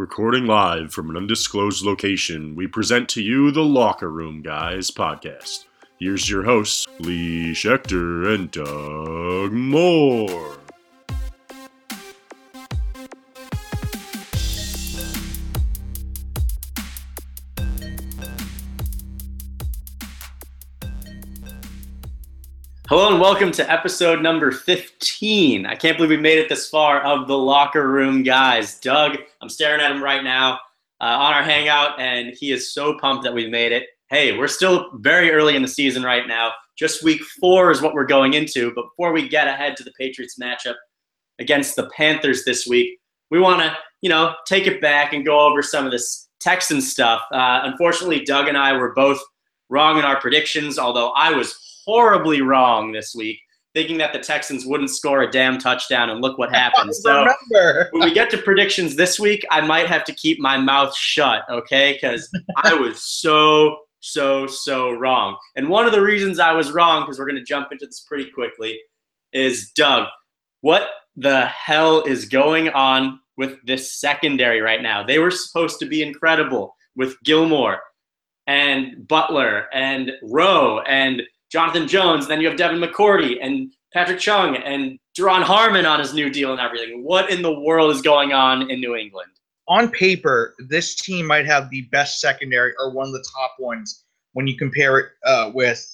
Recording live from an undisclosed location, we present to you the Locker Room Guys podcast. Here's your hosts, Lee Schechter and Doug Moore. Hello and welcome to episode number 15. I can't believe we made it this far of the locker room guys. Doug, I'm staring at him right now uh, on our hangout, and he is so pumped that we made it. Hey, we're still very early in the season right now. Just week four is what we're going into. But before we get ahead to the Patriots matchup against the Panthers this week, we want to, you know, take it back and go over some of this Texan stuff. Uh, unfortunately, Doug and I were both wrong in our predictions, although I was horribly wrong this week, thinking that the Texans wouldn't score a damn touchdown, and look what happened. So when we get to predictions this week, I might have to keep my mouth shut, okay? Because I was so, so, so wrong. And one of the reasons I was wrong, because we're going to jump into this pretty quickly, is Doug, what the hell is going on with this secondary right now? They were supposed to be incredible with Gilmore and Butler and Rowe and Jonathan Jones. Then you have Devin McCourty and Patrick Chung and Duron Harmon on his new deal and everything. What in the world is going on in New England? On paper, this team might have the best secondary or one of the top ones when you compare it uh, with,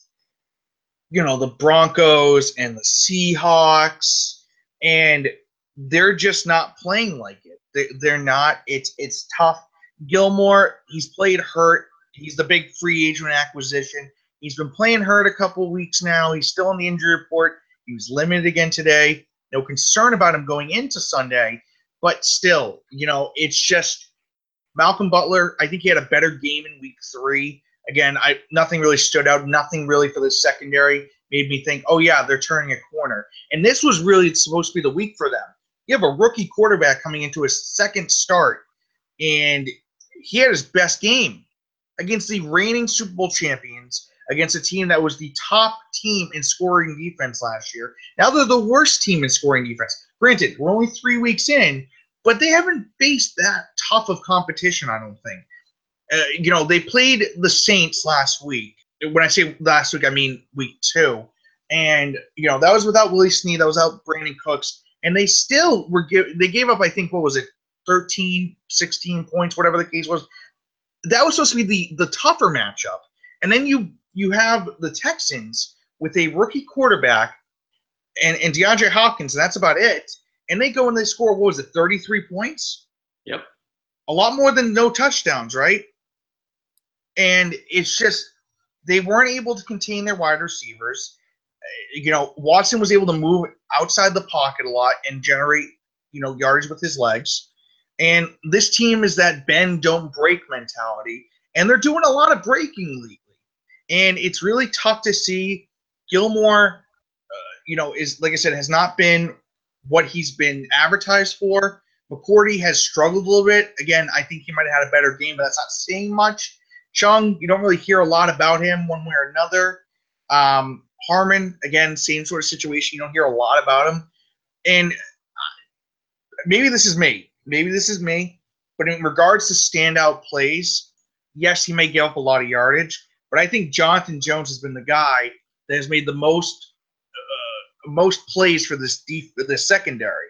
you know, the Broncos and the Seahawks, and they're just not playing like it. They, they're not. It's it's tough. Gilmore, he's played hurt. He's the big free agent acquisition. He's been playing hurt a couple weeks now. He's still on the injury report. He was limited again today. No concern about him going into Sunday, but still, you know, it's just Malcolm Butler. I think he had a better game in week three. Again, I nothing really stood out. Nothing really for the secondary made me think, oh yeah, they're turning a corner. And this was really supposed to be the week for them. You have a rookie quarterback coming into his second start, and he had his best game against the reigning Super Bowl champions against a team that was the top team in scoring defense last year. Now they're the worst team in scoring defense. Granted, we're only three weeks in, but they haven't faced that tough of competition, I don't think. Uh, you know, they played the Saints last week. When I say last week, I mean week two. And, you know, that was without Willie Snead, that was without Brandin Cooks. And they still were give they gave up, I think, what was it, 13, 16 points, whatever the case was. That was supposed to be the the tougher matchup. And then you you have the Texans with a rookie quarterback and, and DeAndre Hopkins, and that's about it. And they go and they score, what was it, 33 points? Yep. A lot more than no touchdowns, right? And it's just they weren't able to contain their wide receivers. Uh, you know, Watson was able to move outside the pocket a lot and generate, you know, yards with his legs. And this team is that bend, don't break mentality. And they're doing a lot of breaking and it's really tough to see Gilmore. Uh, you know, is like I said, has not been what he's been advertised for. McCourty has struggled a little bit. Again, I think he might have had a better game, but that's not saying much. Chung, you don't really hear a lot about him one way or another. Um, Harmon, again, same sort of situation. You don't hear a lot about him. And uh, maybe this is me. Maybe this is me. But in regards to standout plays, yes, he may give up a lot of yardage, but I think Jonathan Jones has been the guy that has made the most uh, most plays for this deep this secondary,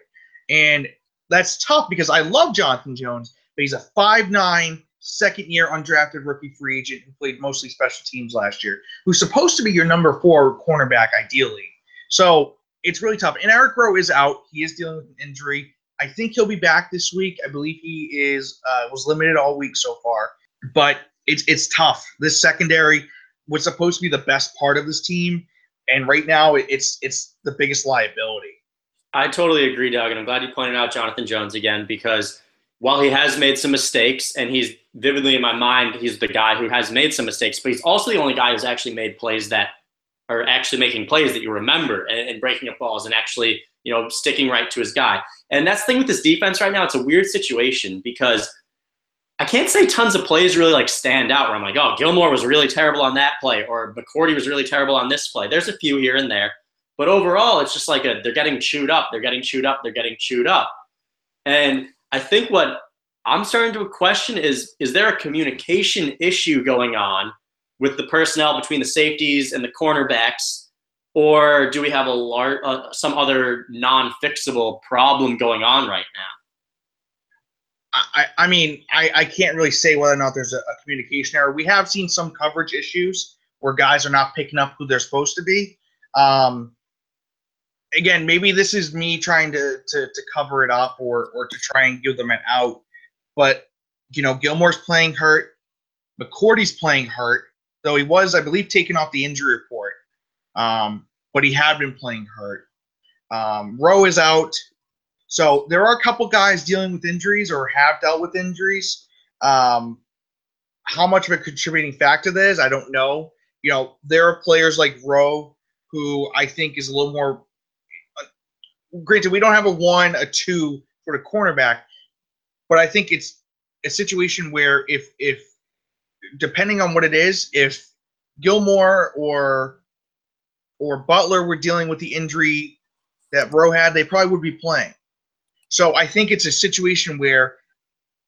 and that's tough because I love Jonathan Jones, but he's a five nine second year undrafted rookie free agent who played mostly special teams last year, who's supposed to be your number four cornerback ideally. So it's really tough. And Eric Rowe is out; he is dealing with an injury. I think he'll be back this week. I believe he is uh, was limited all week so far, but it's it's tough. This secondary was supposed to be the best part of this team, and right now it's it's the biggest liability. I totally agree, Doug, and I'm glad you pointed out Jonathan Jones again because while he has made some mistakes, and he's vividly in my mind, he's the guy who has made some mistakes, but he's also the only guy who's actually made plays that are actually making plays that you remember and, and breaking up balls and actually you know sticking right to his guy. And that's the thing with this defense right now. It's a weird situation because I can't say tons of plays really like stand out where I'm like, oh, Gilmore was really terrible on that play, or McCourty was really terrible on this play. There's a few here and there, but overall, it's just like a they're getting chewed up, they're getting chewed up, they're getting chewed up. And I think what I'm starting to question is is there a communication issue going on with the personnel between the safeties and the cornerbacks, or do we have a large uh, some other non-fixable problem going on right now? I, I mean, I, I can't really say whether or not there's a, a communication error. We have seen some coverage issues where guys are not picking up who they're supposed to be. Um, again, maybe this is me trying to, to to cover it up or or to try and give them an out. But you know, Gilmore's playing hurt. McCourty's playing hurt, though he was, I believe, taken off the injury report. Um, but he had been playing hurt. Um, Rowe is out. So there are a couple guys dealing with injuries or have dealt with injuries. Um, how much of a contributing factor that is, I don't know. You know, there are players like Rowe who I think is a little more. Uh, granted, we don't have a one, a two for the cornerback, but I think it's a situation where if if depending on what it is, if Gilmore or or Butler were dealing with the injury that Rowe had, they probably would be playing. So I think it's a situation where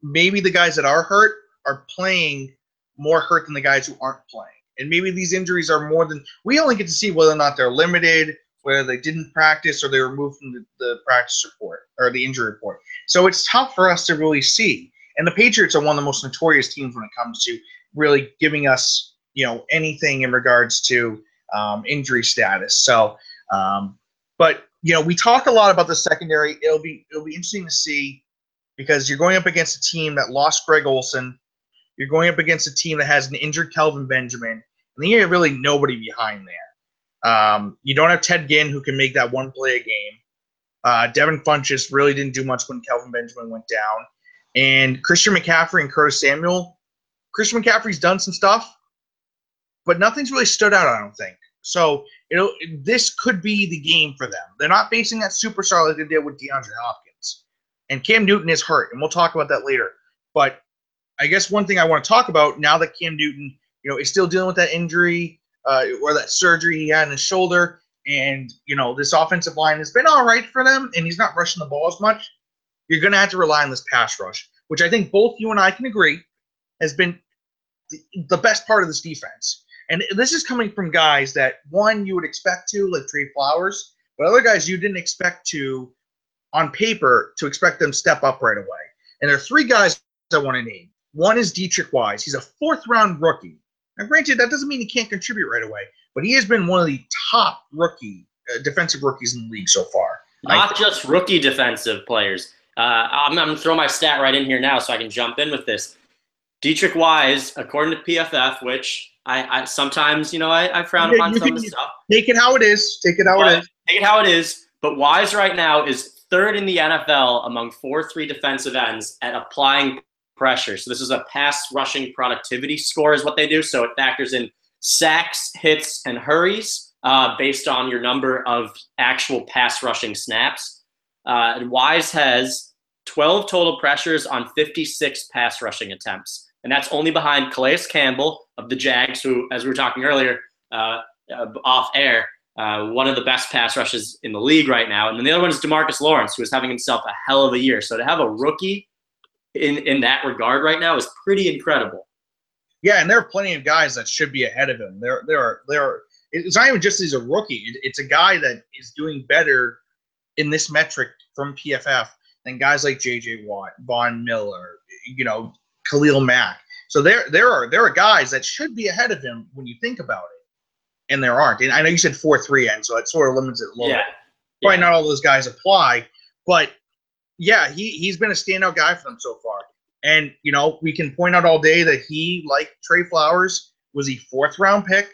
maybe the guys that are hurt are playing more hurt than the guys who aren't playing. And maybe these injuries are more than we only get to see whether or not they're limited, whether they didn't practice or they were removed from the, the practice report or the injury report. So it's tough for us to really see. And the Patriots are one of the most notorious teams when it comes to really giving us, you know, anything in regards to um, injury status. So, um, but you know, we talk a lot about the secondary. It'll be it'll be interesting to see because you're going up against a team that lost Greg Olsen. You're going up against a team that has an injured Kelvin Benjamin, and then you have really nobody behind there. Um, you don't have Ted Ginn who can make that one play a game. Uh, Devin Funchess really didn't do much when Kelvin Benjamin went down, and Christian McCaffrey and Curtis Samuel. Christian McCaffrey's done some stuff, but nothing's really stood out. I don't think. So it'll this could be the game for them. They're not facing that superstar like they did with DeAndre Hopkins. And Cam Newton is hurt, and we'll talk about that later. But I guess one thing I want to talk about now that Cam Newton, you know, is still dealing with that injury uh, or that surgery he had in his shoulder, and you know this offensive line has been all right for them, and he's not rushing the ball as much. You're going to have to rely on this pass rush, which I think both you and I can agree has been the, the best part of this defense. And this is coming from guys that one you would expect to, like Trey Flowers, but other guys you didn't expect to, on paper, to expect them step up right away. And there are three guys I want to name. One is Deatrich Wise. He's a fourth round rookie. Now, granted, that doesn't mean he can't contribute right away, but he has been one of the top rookie uh, defensive rookies in the league so far. Not just rookie defensive players. Uh, I'm, I'm going to throw my stat right in here now so I can jump in with this. Deatrich Wise, according to PFF, which I, I sometimes, you know, I, I frown upon some of the stuff. Take it how it is. Take it how but, it is. Take it how it is. But Wise right now is third in the NFL among four three defensive ends at applying pressure. So this is a pass rushing productivity score, is what they do. So it factors in sacks, hits, and hurries uh, based on your number of actual pass rushing snaps. Uh, and Wise has 12 total pressures on 56 pass rushing attempts and that's only behind Calais Campbell of the Jags, who, as we were talking earlier, uh, uh, off air, uh, one of the best pass rushes in the league right now. And then the other one is Demarcus Lawrence, who is having himself a hell of a year. So to have a rookie in in that regard right now is pretty incredible. Yeah, and there are plenty of guys that should be ahead of him. There, there are, there are. It's not even just he's a rookie. it's a guy that is doing better in this metric from PFF than guys like J.J. Watt, Von Miller, you know, Khalil Mack. So there there are there are guys that should be ahead of him when you think about it, and there aren't. And I know you said four three end, so it sort of limits it a little yeah. bit. Probably yeah. not all those guys apply, but yeah, he he's been a standout guy for them so far. And you know we can point out all day that he, like Trey Flowers, was a fourth round pick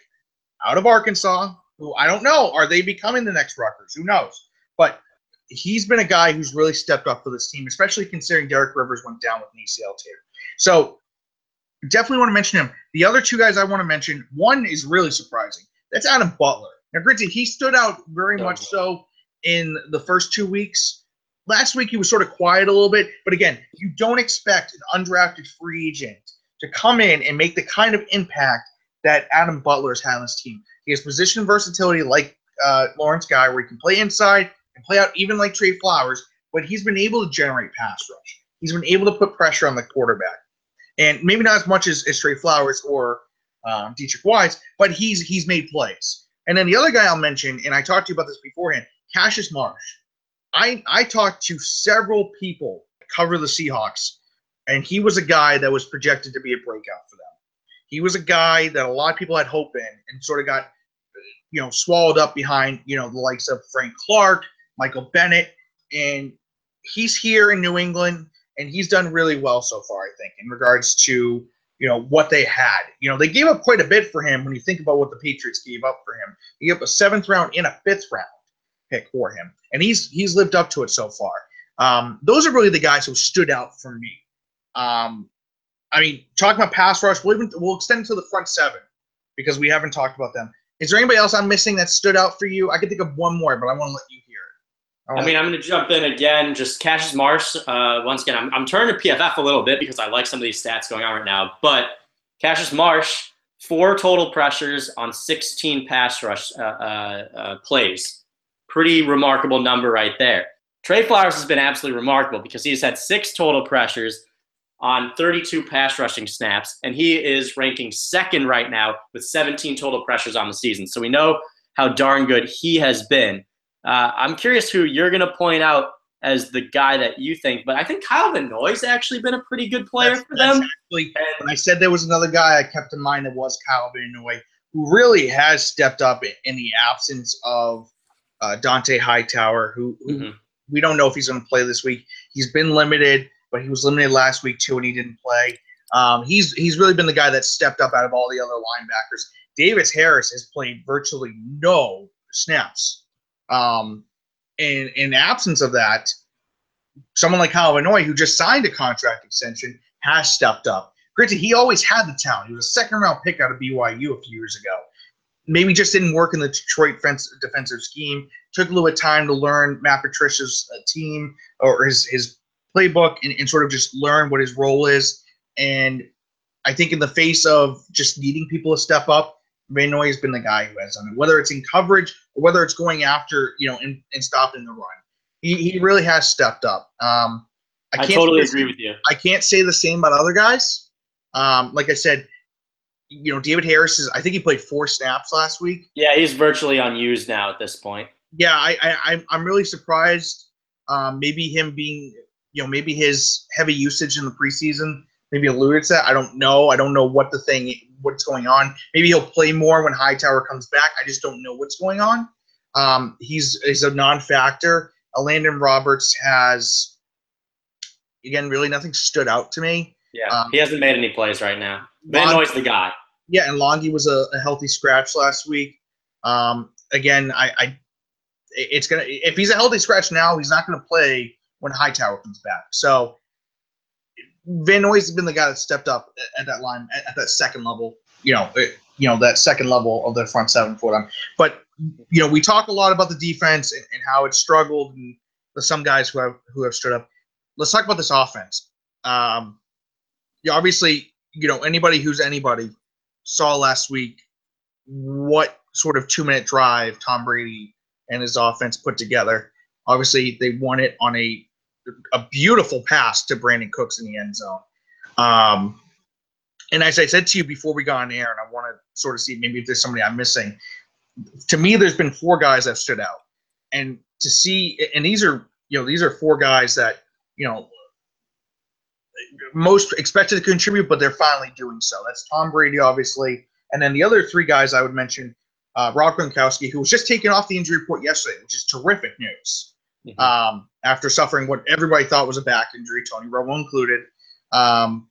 out of Arkansas. Who I don't know, are they becoming the next Rutgers? Who knows? But he's been a guy who's really stepped up for this team, especially considering Derek Rivers went down with an ACL tear. So definitely want to mention him. The other two guys I want to mention, one is really surprising. That's Adam Butler. Now, granted, he stood out very much so in the first two weeks. Last week he was sort of quiet a little bit, but again, you don't expect an undrafted free agent to come in and make the kind of impact that Adam Butler has had on this team. He has position versatility like uh, Lawrence Guy, where he can play inside and play out even like Trey Flowers, but he's been able to generate pass rush. He's been able to put pressure on the quarterback, and maybe not as much as, as Trey Flowers or um, Deatrich Wise, but he's he's made plays. And then the other guy I'll mention, and I talked to you about this beforehand, Cassius Marsh. I I talked to several people cover the Seahawks, and he was a guy that was projected to be a breakout for them. He was a guy that a lot of people had hope in, and sort of got you know swallowed up behind you know the likes of Frank Clark, Michael Bennett, and he's here in New England, and he's done really well so far. I think in regards to you know what they had. You know they gave up quite a bit for him when you think about what the Patriots gave up for him. He gave up a seventh round and a fifth round pick for him, and he's he's lived up to it so far. Um, those are really the guys who stood out for me. Um, I mean, talking about pass rush, we'll even we'll extend to the front seven because we haven't talked about them. Is there anybody else I'm missing that stood out for you? I can think of one more, but I want to let you it. I mean, I'm going to jump in again. Just Cassius Marsh. Uh, once again, I'm, I'm turning to PFF a little bit because I like some of these stats going on right now. But Cassius Marsh, four total pressures on 16 pass rush uh, uh, uh, plays. Pretty remarkable number right there. Trey Flowers has been absolutely remarkable because he's had six total pressures on 32 pass rushing snaps, and he is ranking second right now with 17 total pressures on the season. So we know how darn good he has been. Uh, I'm curious who you're going to point out as the guy that you think, but I think Kyle Van Noy's actually been a pretty good player that's, for them. Actually, when I said there was another guy I kept in mind that was Kyle Van Noy, who really has stepped up in the absence of uh, Dont'a Hightower, who, who mm-hmm. we don't know if he's going to play this week. He's been limited but he was limited last week too, and he didn't play. Um, he's he's really been the guy that stepped up out of all the other linebackers. David Harris has played virtually no snaps. Um, in in absence of that, someone like Kyle Noy, who just signed a contract extension, has stepped up. Granted, he always had the talent. He was a second round pick out of BYU a few years ago. Maybe just didn't work in the Detroit defensive scheme. Took a little bit of time to learn Matt Patricia's uh, team or his his playbook and, and sort of just learn what his role is. And I think in the face of just needing people to step up, Van Noy has been the guy who has done it. Whether it's in coverage or whether it's going after, you know, and, and stopping the run, he, he really has stepped up. Um, I, I totally agree with you. I can't say the same about other guys. Um, like I said, you know, David Harris is. I think he played four snaps last week. Yeah, he's virtually unused now at this point. Yeah, I, I I'm really surprised. Um, maybe him being you know, maybe his heavy usage in the preseason maybe alluded to that. I don't know. I don't know what the thing, what's going on. Maybe he'll play more when Hightower comes back. I just don't know what's going on. Um, he's he's a non-factor. Landon Roberts has, again, really nothing stood out to me. Yeah, um, he hasn't made any plays right now. Van Noy's the guy. Yeah, and Langi was a, a healthy scratch last week. Um, again, I, I, it's gonna if he's a healthy scratch now, he's not gonna play when Hightower comes back. So Van Noy's been the guy that stepped up at that line at, at that second level. You know, it, you know that second level of the front seven for them. But you know, we talk a lot about the defense and, and how it struggled, and some guys who have who have stood up. Let's talk about this offense. Um, yeah, obviously, you know anybody who's anybody saw last week what sort of two minute drive Tom Brady and his offense put together. Obviously, they won it on a a beautiful pass to Brandin Cooks in the end zone. Um, and as I said to you before we got on air, and I want to sort of see maybe if there's somebody I'm missing. To me, there's been four guys that stood out, and to see, and these are you know these are four guys that you know most expected to contribute, but they're finally doing so. That's Tom Brady, obviously, and then the other three guys I would mention, uh, Rob Gronkowski, who was just taken off the injury report yesterday, which is terrific news mm-hmm. um, after suffering what everybody thought was a back injury, Tony Romo included. Um,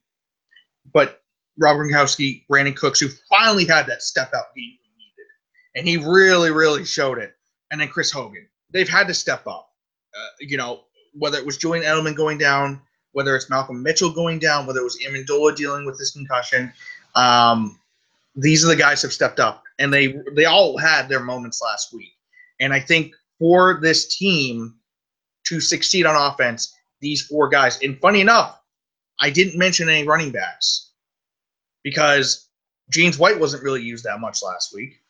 but Rob Gronkowski, Brandin Cooks, who finally had that step out game he needed, and he really, really showed it. And then Chris Hogan, they've had to step up. Uh, you know, whether it was Julian Edelman going down, whether it's Malcolm Mitchell going down, whether it was Amendola dealing with this concussion. Um, these are the guys have stepped up, and they they all had their moments last week. And I think for this team, to succeed on offense, these four guys. And funny enough, I didn't mention any running backs because James White wasn't really used that much last week.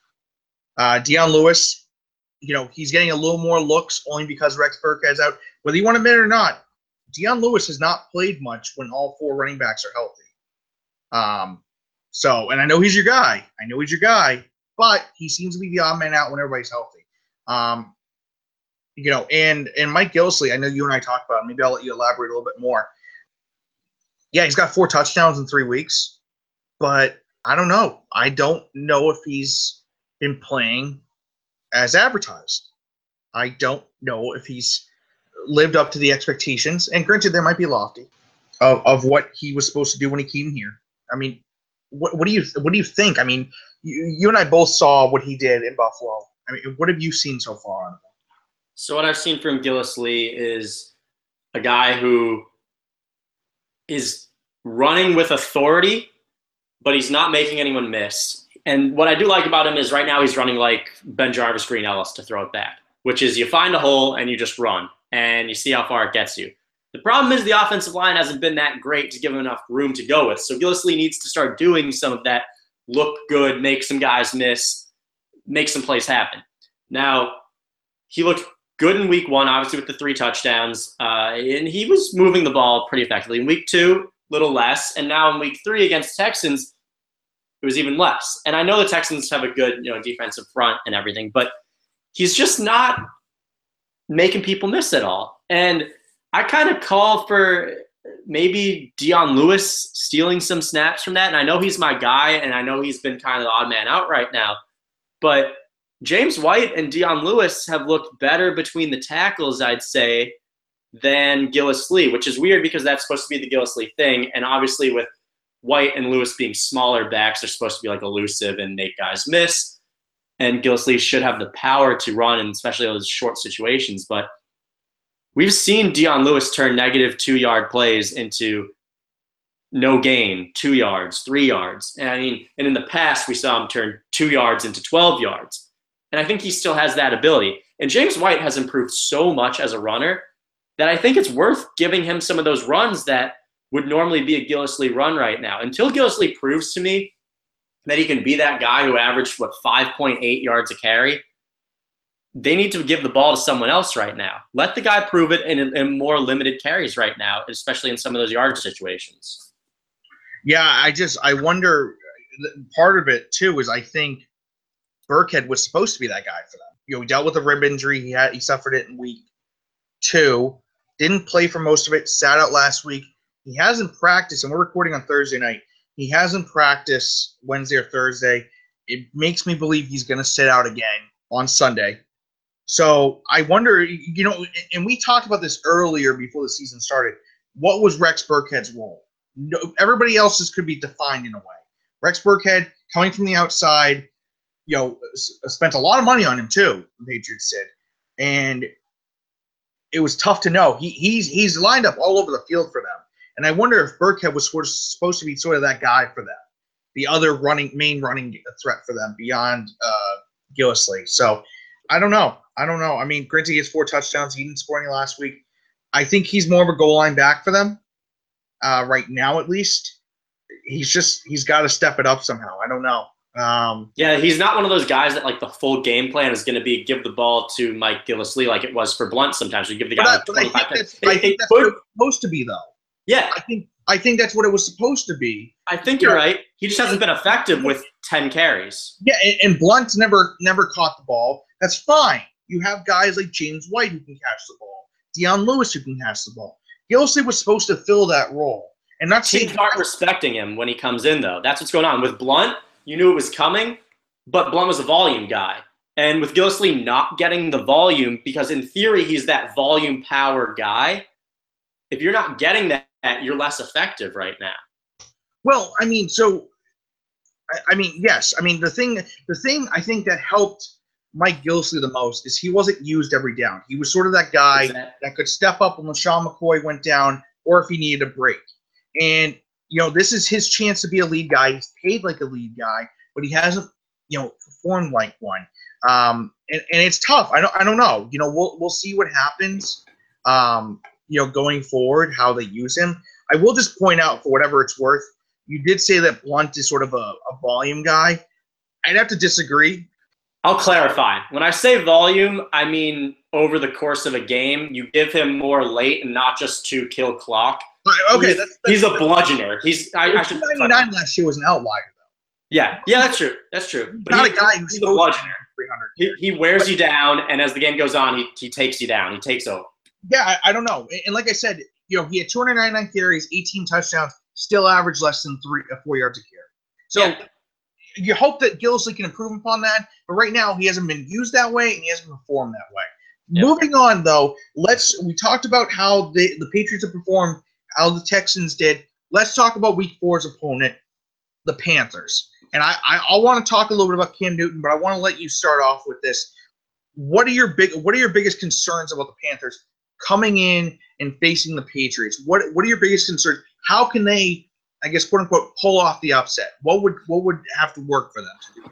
Uh, Dion Lewis, you know, he's getting a little more looks only because Rex Burkhead's out. Whether you want to admit it or not, Dion Lewis has not played much when all four running backs are healthy. Um, so, and I know he's your guy. I know he's your guy, but he seems to be the odd man out when everybody's healthy. Um, you know, and and Mike Gillislee, I know you and I talked about. It. Maybe I'll let you elaborate a little bit more. Yeah, he's got four touchdowns in three weeks, but I don't know. I don't know if he's been playing as advertised. I don't know if he's lived up to the expectations. And granted, there might be lofty of, of what he was supposed to do when he came here. I mean, what, what do you what do you think? I mean, you, you and I both saw what he did in Buffalo. I mean, what have you seen so far him? So what I've seen from Gillislee is a guy who is running with authority, but he's not making anyone miss. And what I do like about him is right now he's running like BenJarvus Green-Ellis to throw it back, which is you find a hole and you just run and you see how far it gets you. The problem is the offensive line hasn't been that great to give him enough room to go with. So Gillislee needs to start doing some of that look good, make some guys miss, make some plays happen. Now, he looked good in week one, obviously with the three touchdowns, uh, and he was moving the ball pretty effectively. In week two, little less, and now in week three against Texans, it was even less. And I know the Texans have a good, you know, defensive front and everything, but he's just not making people miss at all. And I kind of call for maybe Dion Lewis stealing some snaps from that. And I know he's my guy, and I know he's been kind of the odd man out right now, but James White and Dion Lewis have looked better between the tackles, I'd say, than Gillislee, which is weird because that's supposed to be the Gillislee thing. And obviously, with White and Lewis being smaller backs, they're supposed to be like elusive and make guys miss. And Gillislee should have the power to run, and especially those short situations. But we've seen Dion Lewis turn negative two yard plays into no gain, two yards, three yards. And I mean, and in the past, we saw him turn two yards into 12 yards. And I think he still has that ability. And James White has improved so much as a runner that I think it's worth giving him some of those runs that would normally be a Gillislee run right now. Until Gillislee proves to me that he can be that guy who averaged, what, 5.8 yards a carry, they need to give the ball to someone else right now. Let the guy prove it in, in more limited carries right now, especially in some of those yard situations. Yeah, I just, I wonder, part of it too is I think Burkhead was supposed to be that guy for them. You know, he dealt with a rib injury. He had he suffered it in week two. Didn't play for most of it. Sat out last week. He hasn't practiced, and we're recording on Thursday night. He hasn't practiced Wednesday or Thursday. It makes me believe he's going to sit out again on Sunday. So I wonder, you know, and we talked about this earlier before the season started. What was Rex Burkhead's role? No, everybody else's could be defined in a way. Rex Burkhead coming from the outside, you know, spent a lot of money on him too. The Patriots did, and it was tough to know. He he's he's lined up all over the field for them, and I wonder if Burkhead was sort of supposed to be sort of that guy for them, the other running main running threat for them beyond uh, Gillislee. So I don't know. I don't know. I mean, granted, he has four touchdowns. He didn't score any last week. I think he's more of a goal line back for them uh, right now, at least. He's just he's got to step it up somehow. I don't know. Um, yeah, he's not one of those guys that like the full game plan is going to be give the ball to Mike Gillislee like it was for Blunt. Sometimes you give the guy like 25 I think that's, I think that's what it's supposed to be, though. Yeah, I think I think that's what it was supposed to be. I think you're right. He just hasn't been effective with 10 carries. Yeah, and, and Blunt never never caught the ball. That's fine. You have guys like James White who can catch the ball, Dion Lewis who can catch the ball. Gillislee was supposed to fill that role, and not teams aren't respecting him when he comes in though. That's what's going on with Blunt you knew it was coming, but Blunt was a volume guy. And with Gillislee not getting the volume, because in theory he's that volume power guy, if you're not getting that, you're less effective right now. Well, I mean, so I mean, yes. I mean, the thing, the thing I think that helped Mike Gillislee the most is he wasn't used every down. He was sort of that guy that? that could step up when LeSean McCoy went down, or if he needed a break. And you know, this is his chance to be a lead guy. He's paid like a lead guy, but he hasn't, you know, performed like one. Um, and, and it's tough. I don't, I don't know. You know, we'll, we'll see what happens, um, you know, going forward, how they use him. I will just point out, for whatever it's worth, you did say that Blunt is sort of a, a volume guy. I'd have to disagree. I'll clarify. When I say volume, I mean over the course of a game, you give him more late and not just to kill clock. Okay, he's, that's, he's a bludgeoner. He's I, I should 99 last year was an outlier. Yeah, yeah, that's true. That's true. But not he, a guy who's a bludgeoner. He, he wears you down, and as the game goes on, he, he takes you down. He takes over. Yeah, I, I don't know. And like I said, you know, he had 299 carries, 18 touchdowns, still averaged less than three, uh, four yards a carry. So yeah. you hope that Gillislee can improve upon that. But right now, he hasn't been used that way, and he hasn't performed that way. Yep. Moving on, though, let's. We talked about how the the Patriots have performed, how the Texans did. Let's talk about Week Four's opponent, the Panthers. And I, I, I want to talk a little bit about Cam Newton, but I want to let you start off with this. What are your big What are your biggest concerns about the Panthers coming in and facing the Patriots? What What are your biggest concerns? How can they, I guess, quote unquote, pull off the upset? What would What would have to work for them to do?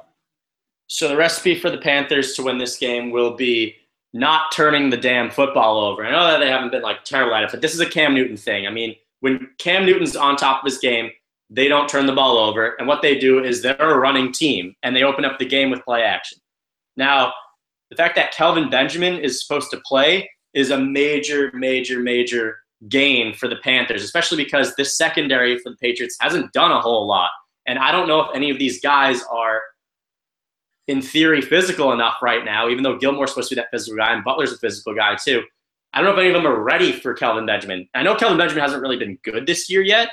So the recipe for the Panthers to win this game will be not turning the damn football over. I know that they haven't been like terrible at it, but this is a Cam Newton thing. I mean, when Cam Newton's on top of his game, they don't turn the ball over. And what they do is they're a running team and they open up the game with play action. Now, the fact that Kelvin Benjamin is supposed to play is a major, major, major gain for the Panthers, especially because this secondary for the Patriots hasn't done a whole lot. And I don't know if any of these guys are, in theory, physical enough right now, even though Gilmore's supposed to be that physical guy and Butler's a physical guy too. I don't know if any of them are ready for Kelvin Benjamin. I know Kelvin Benjamin hasn't really been good this year yet,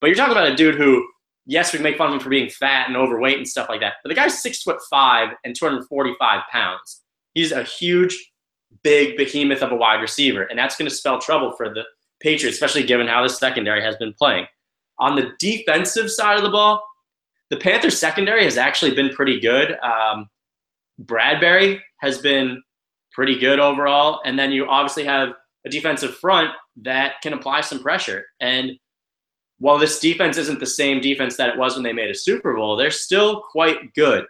but you're talking about a dude who, yes, we make fun of him for being fat and overweight and stuff like that. But the guy's six foot five and 245 pounds. He's a huge, big behemoth of a wide receiver, and that's going to spell trouble for the Patriots, especially given how the secondary has been playing. On the defensive side of the ball, the Panthers secondary has actually been pretty good. Um, Bradberry has been pretty good overall, and then you obviously have a defensive front that can apply some pressure. And while this defense isn't the same defense that it was when they made a Super Bowl, they're still quite good.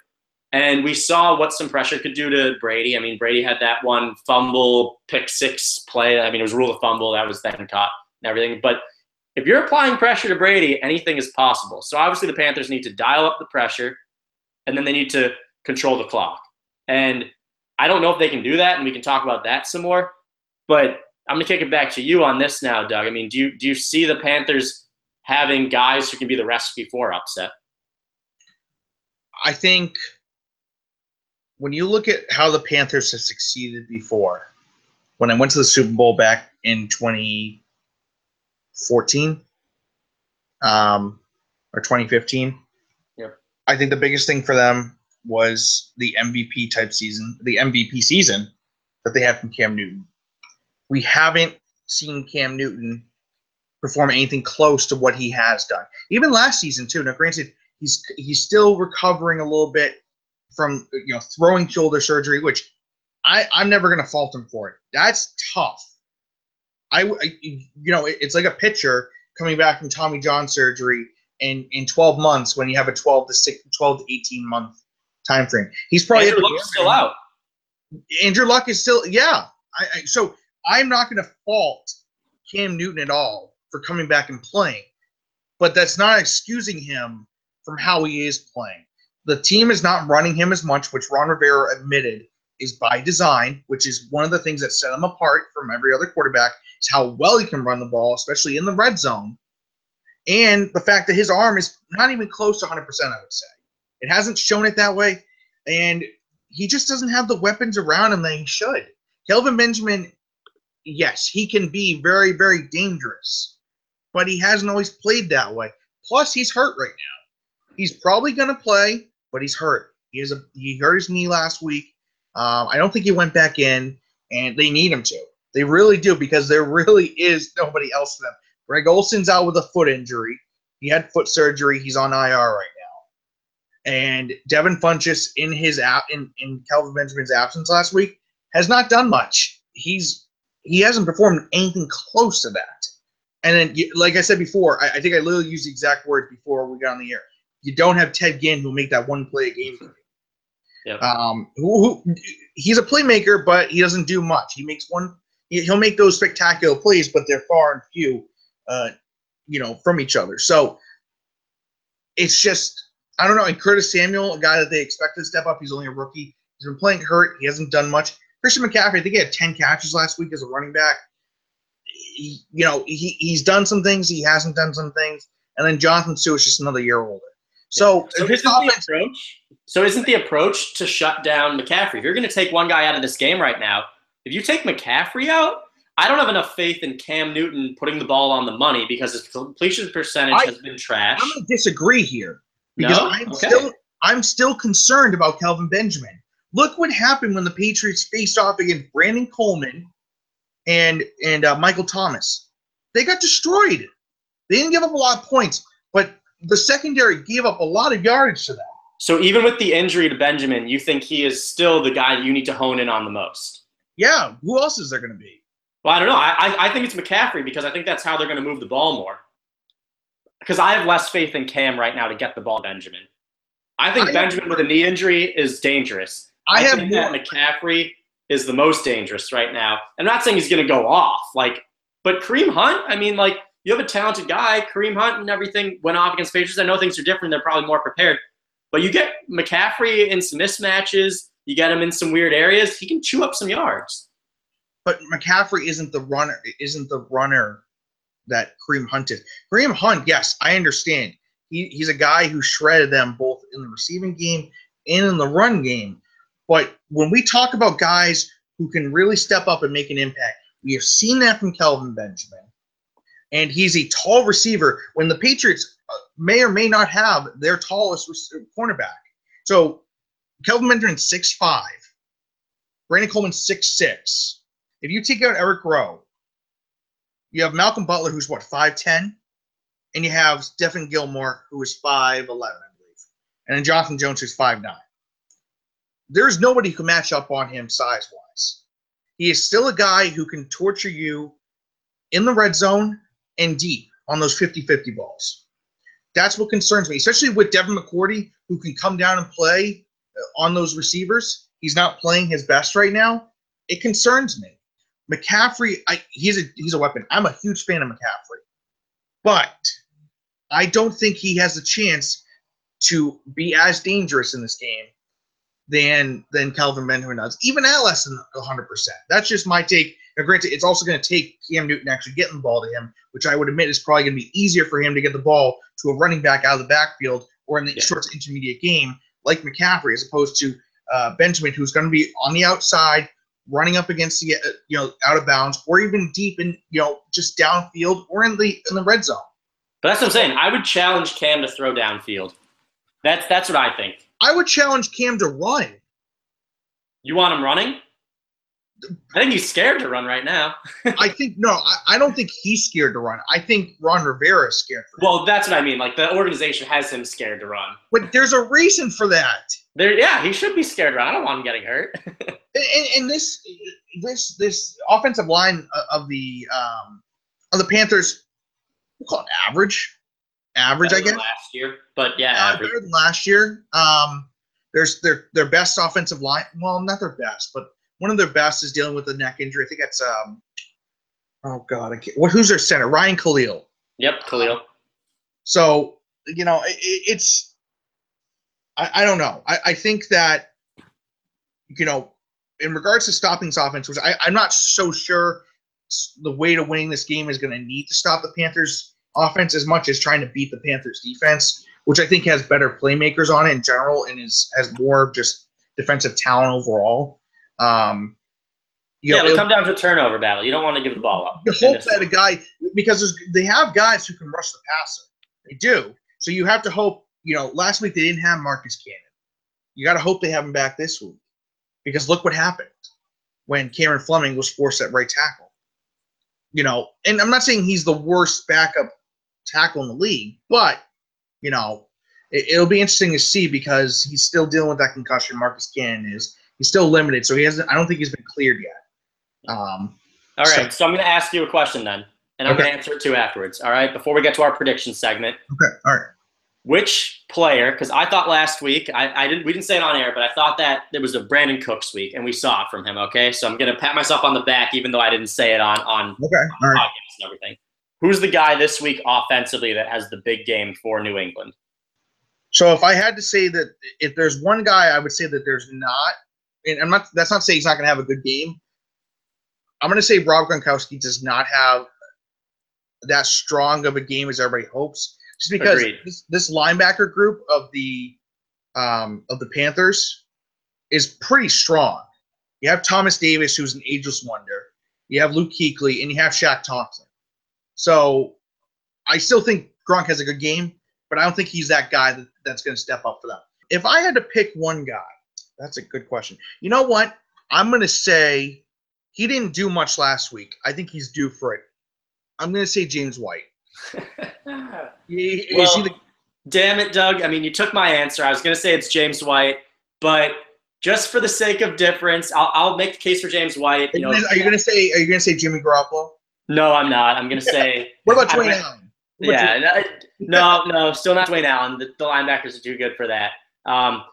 And we saw what some pressure could do to Brady. I mean, Brady had that one fumble, pick six play. I mean, it was rule of fumble that was then caught and everything. But if you're applying pressure to Brady, anything is possible. So obviously, the Panthers need to dial up the pressure, and then they need to control the clock. And I don't know if they can do that, and we can talk about that some more. But I'm gonna kick it back to you on this now, Doug. I mean, do you do you see the Panthers having guys who can be the recipe for upset? I think when you look at how the Panthers have succeeded before, when I went to the Super Bowl back in 2014 um, or 2015, yep. I think the biggest thing for them was the MVP type season, the MVP season that they had from Cam Newton. We haven't seen Cam Newton perform anything close to what he has done. Even last season too. Now, granted, he's he's still recovering a little bit from you know throwing shoulder surgery, which I I'm never gonna fault him for it. That's tough. I, I you know it's like a pitcher coming back from Tommy John surgery in in 12 months when you have a 12 to 6 12 to 18 month time frame. He's probably Andrew Luck's still out. Andrew Luck is still yeah. I, I so I'm not going to fault Cam Newton at all for coming back and playing, but that's not excusing him from how he is playing. The team is not running him as much, which Ron Rivera admitted is by design, which is one of the things that set him apart from every other quarterback, is how well he can run the ball, especially in the red zone. And the fact that his arm is not even close to 100%, I would say. It hasn't shown it that way. And he just doesn't have the weapons around him that he should. Kelvin Benjamin, yes, he can be very, very dangerous but he hasn't always played that way. Plus, he's hurt right now. He's probably going to play, but he's hurt. He has a he hurt his knee last week. Um, I don't think he went back in, and they need him to. They really do because there really is nobody else for them. Greg Olsen's out with a foot injury. He had foot surgery. He's on IR right now. And Devin Funchess in his app in, in Kelvin Benjamin's absence last week has not done much. He's he hasn't performed anything close to that. And then, like I said before, I, I, think I literally used the exact words before we got on the air. You don't have Ted Ginn who'll make that one play a game. Yep. Um, who, who, he's a playmaker, but he doesn't do much. He makes one. He'll make those spectacular plays, but they're far and few, uh, you know, from each other. So it's just I don't know. And Curtis Samuel, a guy that they expected to step up, he's only a rookie. He's been playing hurt. He hasn't done much. Christian McCaffrey, I think he had 10 catches last week as a running back. He, you know, he, he's done some things, he hasn't done some things. And then Jonathan Suh is just another year older. So, So his the offense, approach? So isn't the approach to shut down McCaffrey? If you're going to take one guy out of this game right now, if you take McCaffrey out, I don't have enough faith in Cam Newton putting the ball on the money because his completion percentage I- has been trash. I'm going to disagree here because No? I'm Okay. still I'm still concerned about Kelvin Benjamin. Look what happened when the Patriots faced off against Brandon Coleman and and uh, Michael Thomas. They got destroyed. They didn't give up a lot of points, but the secondary gave up a lot of yardage to them. So even with the injury to Benjamin, you think he is still the guy you need to hone in on the most? Yeah, who else is there going to be? Well, I don't know. I, I, I think it's McCaffrey because I think that's how they're going to move the ball more. Because I have less faith in Cam right now to get the ball Benjamin. I think I- Benjamin with a knee injury is dangerous. I, have think more. that McCaffrey is the most dangerous right now. I'm not saying he's going to go off, like, but Kareem Hunt. I mean, like, you have a talented guy, Kareem Hunt, and everything went off against Patriots. I know things are different; they're probably more prepared. But you get McCaffrey in some mismatches, you get him in some weird areas. He can chew up some yards. but McCaffrey isn't the runner. Isn't the runner that Kareem Hunt is? Kareem Hunt, yes, I understand. He, he's a guy who shredded them both in the receiving game and in the run game. But when we talk about guys who can really step up and make an impact, we have seen that from Kelvin Benjamin, and he's a tall receiver. When the Patriots may or may not have their tallest cornerback, so Kelvin Benjamin six five, Brandon Coleman six six. If you take out Eric Rowe, you have Malcolm Butler, who's what five ten, and you have Stephon Gilmore, who is five eleven, I believe, and then Jonathan Jones, who's five nine. There's nobody who can match up on him size wise. He is still a guy who can torture you in the red zone and deep on those 50-50 balls. That's what concerns me, especially with Devin McCourty, who can come down and play uh, on those receivers. He's not playing his best right now. It concerns me. McCaffrey, I, he's a he's a weapon. I'm a huge fan of McCaffrey, but I don't think he has a chance to be as dangerous in this game than than Kelvin Benjamin does, even at less than 100. percent That's just my take. Now, granted, it's also going to take Cam Newton actually getting the ball to him, which I would admit is probably going to be easier for him to get the ball to a running back out of the backfield or in the Yeah. short intermediate game like McCaffrey, as opposed to uh, Benjamin, who's going to be on the outside, running up against the uh, you know out of bounds, or even deep in you know just downfield or in the in the red zone. But that's what I'm saying. I would challenge Cam to throw downfield. That's that's what I think. I would challenge Cam to run. You want him running? I think he's scared to run right now. I think no, I, I don't think he's scared to run. I think Ron Rivera is scared. Well, that's what I mean. Like the organization has him scared to run. but there's a reason for that. There, yeah, he should be scared to run. I don't want him getting hurt. And, and this this this offensive line of the um, of the Panthers, we'll call it average, average, I Better than guess. Last year, but yeah, Uh, average. better than last year. Um, there's their their best offensive line. Well, not their best, but one of their best is dealing with a neck injury. I think that's um. Oh God, I can't, what? Who's their center? Ryan Kalil. Yep, Kalil. So you know, it, it's. I, I don't know. I, I think that, you know, in regards to stopping this offense, which I, I'm not so sure the way to winning this game is going to need to stop the Panthers offense as much as trying to beat the Panthers defense, which I think has better playmakers on it in general and is has more just defensive talent overall. Um, you Yeah, know, it'll come down to a turnover battle. You don't want to give the ball up. you hope that a guy because they have guys who can rush the passer. They do. So you have to hope. You know, last week they didn't have Marcus Cannon. You got to hope they have him back this week because look what happened when Cameron Fleming was forced at right tackle. You know, and I'm not saying he's the worst backup tackle in the league, but you know, it, it'll be interesting to see because he's still dealing with that concussion. Marcus Cannon is. He's still limited, so he hasn't. I don't think he's been cleared yet. Um, All So- so I'm going to ask you a question then, and I'm Okay. going to answer it too afterwards. All right, before we get to our prediction segment, okay, all right. which player? Because I thought last week I, I didn't we didn't say it on air, but I thought that there was a Brandin Cooks week, and we saw it from him. Okay, so I'm going to pat myself on the back, even though I didn't say it on on Okay, all right. podcasts and everything. Who's the guy this week offensively that has the big game for New England? So if I had to say that if there's one guy I would say that there's not and I'm not. That's not saying he's not going to have a good game. I'm going to say Rob Gronkowski does not have that strong of a game as everybody hopes, just because this, this, linebacker group of the um, of the Panthers is pretty strong. You have Thomas Davis, who's an ageless wonder. You have Luke Kuechly, and you have Shaq Thompson. So I still think Gronk has a good game, but I don't think he's that guy that, that's going to step up for them. If I had to pick one guy, that's a good question. You know what? I'm going to say he didn't do much last week. I think he's due for it. I'm going to say James White. he, well, the- damn it, Doug. I mean, you took my answer. I was going to say it's James White, but just for the sake of difference, I'll, I'll make the case for James White. You know, are you going to say? Are you going to say Jimmy Garoppolo? No, I'm not. I'm going to say. what about Dwayne Allen? yeah, no, no, still not Dwayne Allen. The, the linebackers are too good for that. Um,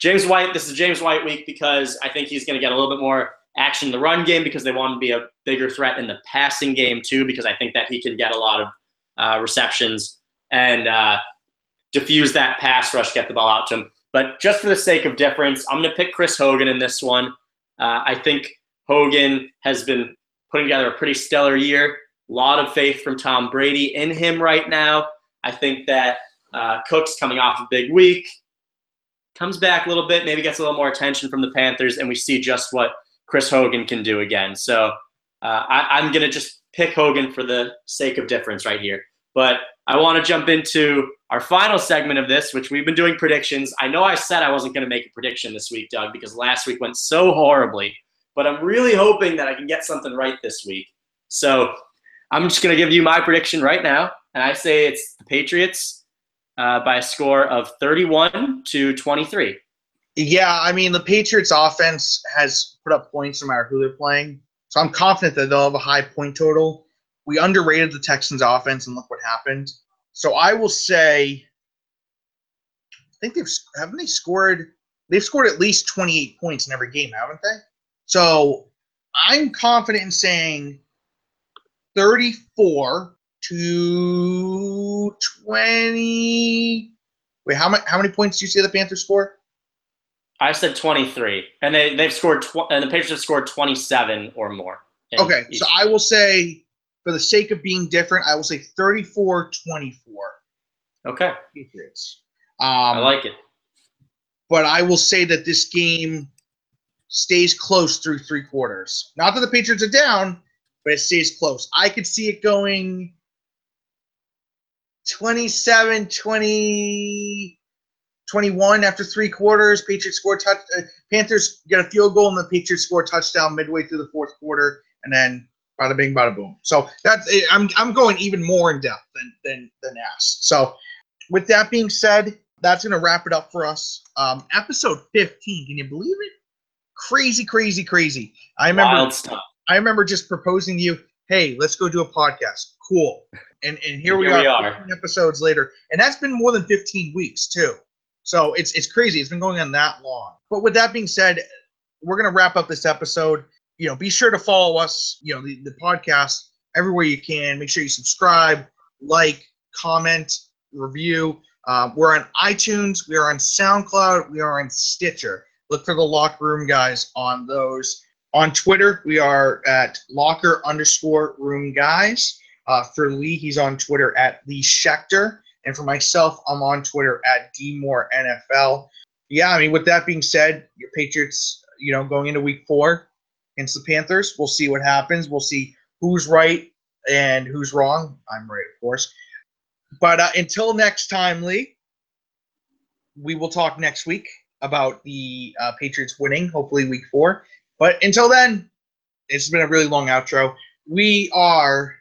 James White. This is James White week because I think he's going to get a little bit more action in the run game because they want him to be a bigger threat in the passing game too because I think that he can get a lot of uh, receptions and uh, diffuse that pass rush, get the ball out to him. But just for the sake of difference, I'm going to pick Chris Hogan in this one. Uh, I think Hogan has been putting together a pretty stellar year. A lot of faith from Tom Brady in him right now. I think that uh, Cooks coming off a big week, comes back a little bit, maybe gets a little more attention from the Panthers, and we see just what Chris Hogan can do again. So uh, I, am going to just pick Hogan for the sake of difference right here. But I want to jump into our final segment of this, which we've been doing predictions. I know I said I wasn't going to make a prediction this week, Doug, because last week went so horribly. But I'm really hoping that I can get something right this week. So I'm just going to give you my prediction right now. And I say it's the Patriots uh, by a score of 31 to 23. Yeah, I mean the Patriots offense has put up points no matter who they're playing. So I'm confident that they'll have a high point total. We underrated the Texans offense and look what happened. So I will say I think they've haven't they scored they've scored at least 28 points in every game, haven't they? So I'm confident in saying 34 to 20 Wait, how many how many points do you say the Panthers score? I said 23, and they they've scored tw- and the Patriots have scored 27 or more. Okay, so I will say, for the sake of being different, I will say 34-24. Okay, Patriots. Um, I like it. But I will say that this game stays close through three quarters. Not that the Patriots are down, but it stays close. I could see it going 27 20 21 after three quarters. Patriots score touch. Uh, Panthers get a field goal and the Patriots score touchdown midway through the fourth quarter, and then bada bing, bada boom. So that's eh, I'm I'm going even more in depth than than than asked. So with that being said, that's gonna wrap it up for us. Um, episode 15. Can you believe it? Crazy, crazy, crazy. I remember. I remember just proposing to you, hey, let's go do a podcast. Cool. And and here, here we, are, we are. episodes later, and that's been more than 15 weeks too. So it's it's crazy. It's been going on that long. But with that being said, we're gonna wrap up this episode. You know, be sure to follow us. You know, the, the podcast everywhere you can. Make sure you subscribe, like, comment, review. Um, we're on iTunes. We are on SoundCloud. We are on Stitcher. Look for the Locker Room guys on those. On Twitter, we are at Locker underscore Room guys. Uh, for Lee, he's on Twitter at Lee Schechter. And for myself, I'm on Twitter at DMoreNFL. Yeah, I mean, with that being said, your Patriots, you know, going into week four against the Panthers, we'll see what happens. We'll see who's right and who's wrong. I'm right, of course. But uh, until next time, Lee, we will talk next week about the uh, Patriots winning, hopefully week four. But until then, it's been a really long outro. We are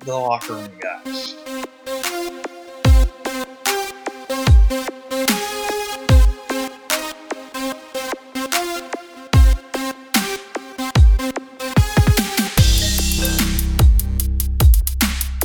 the locker room guys.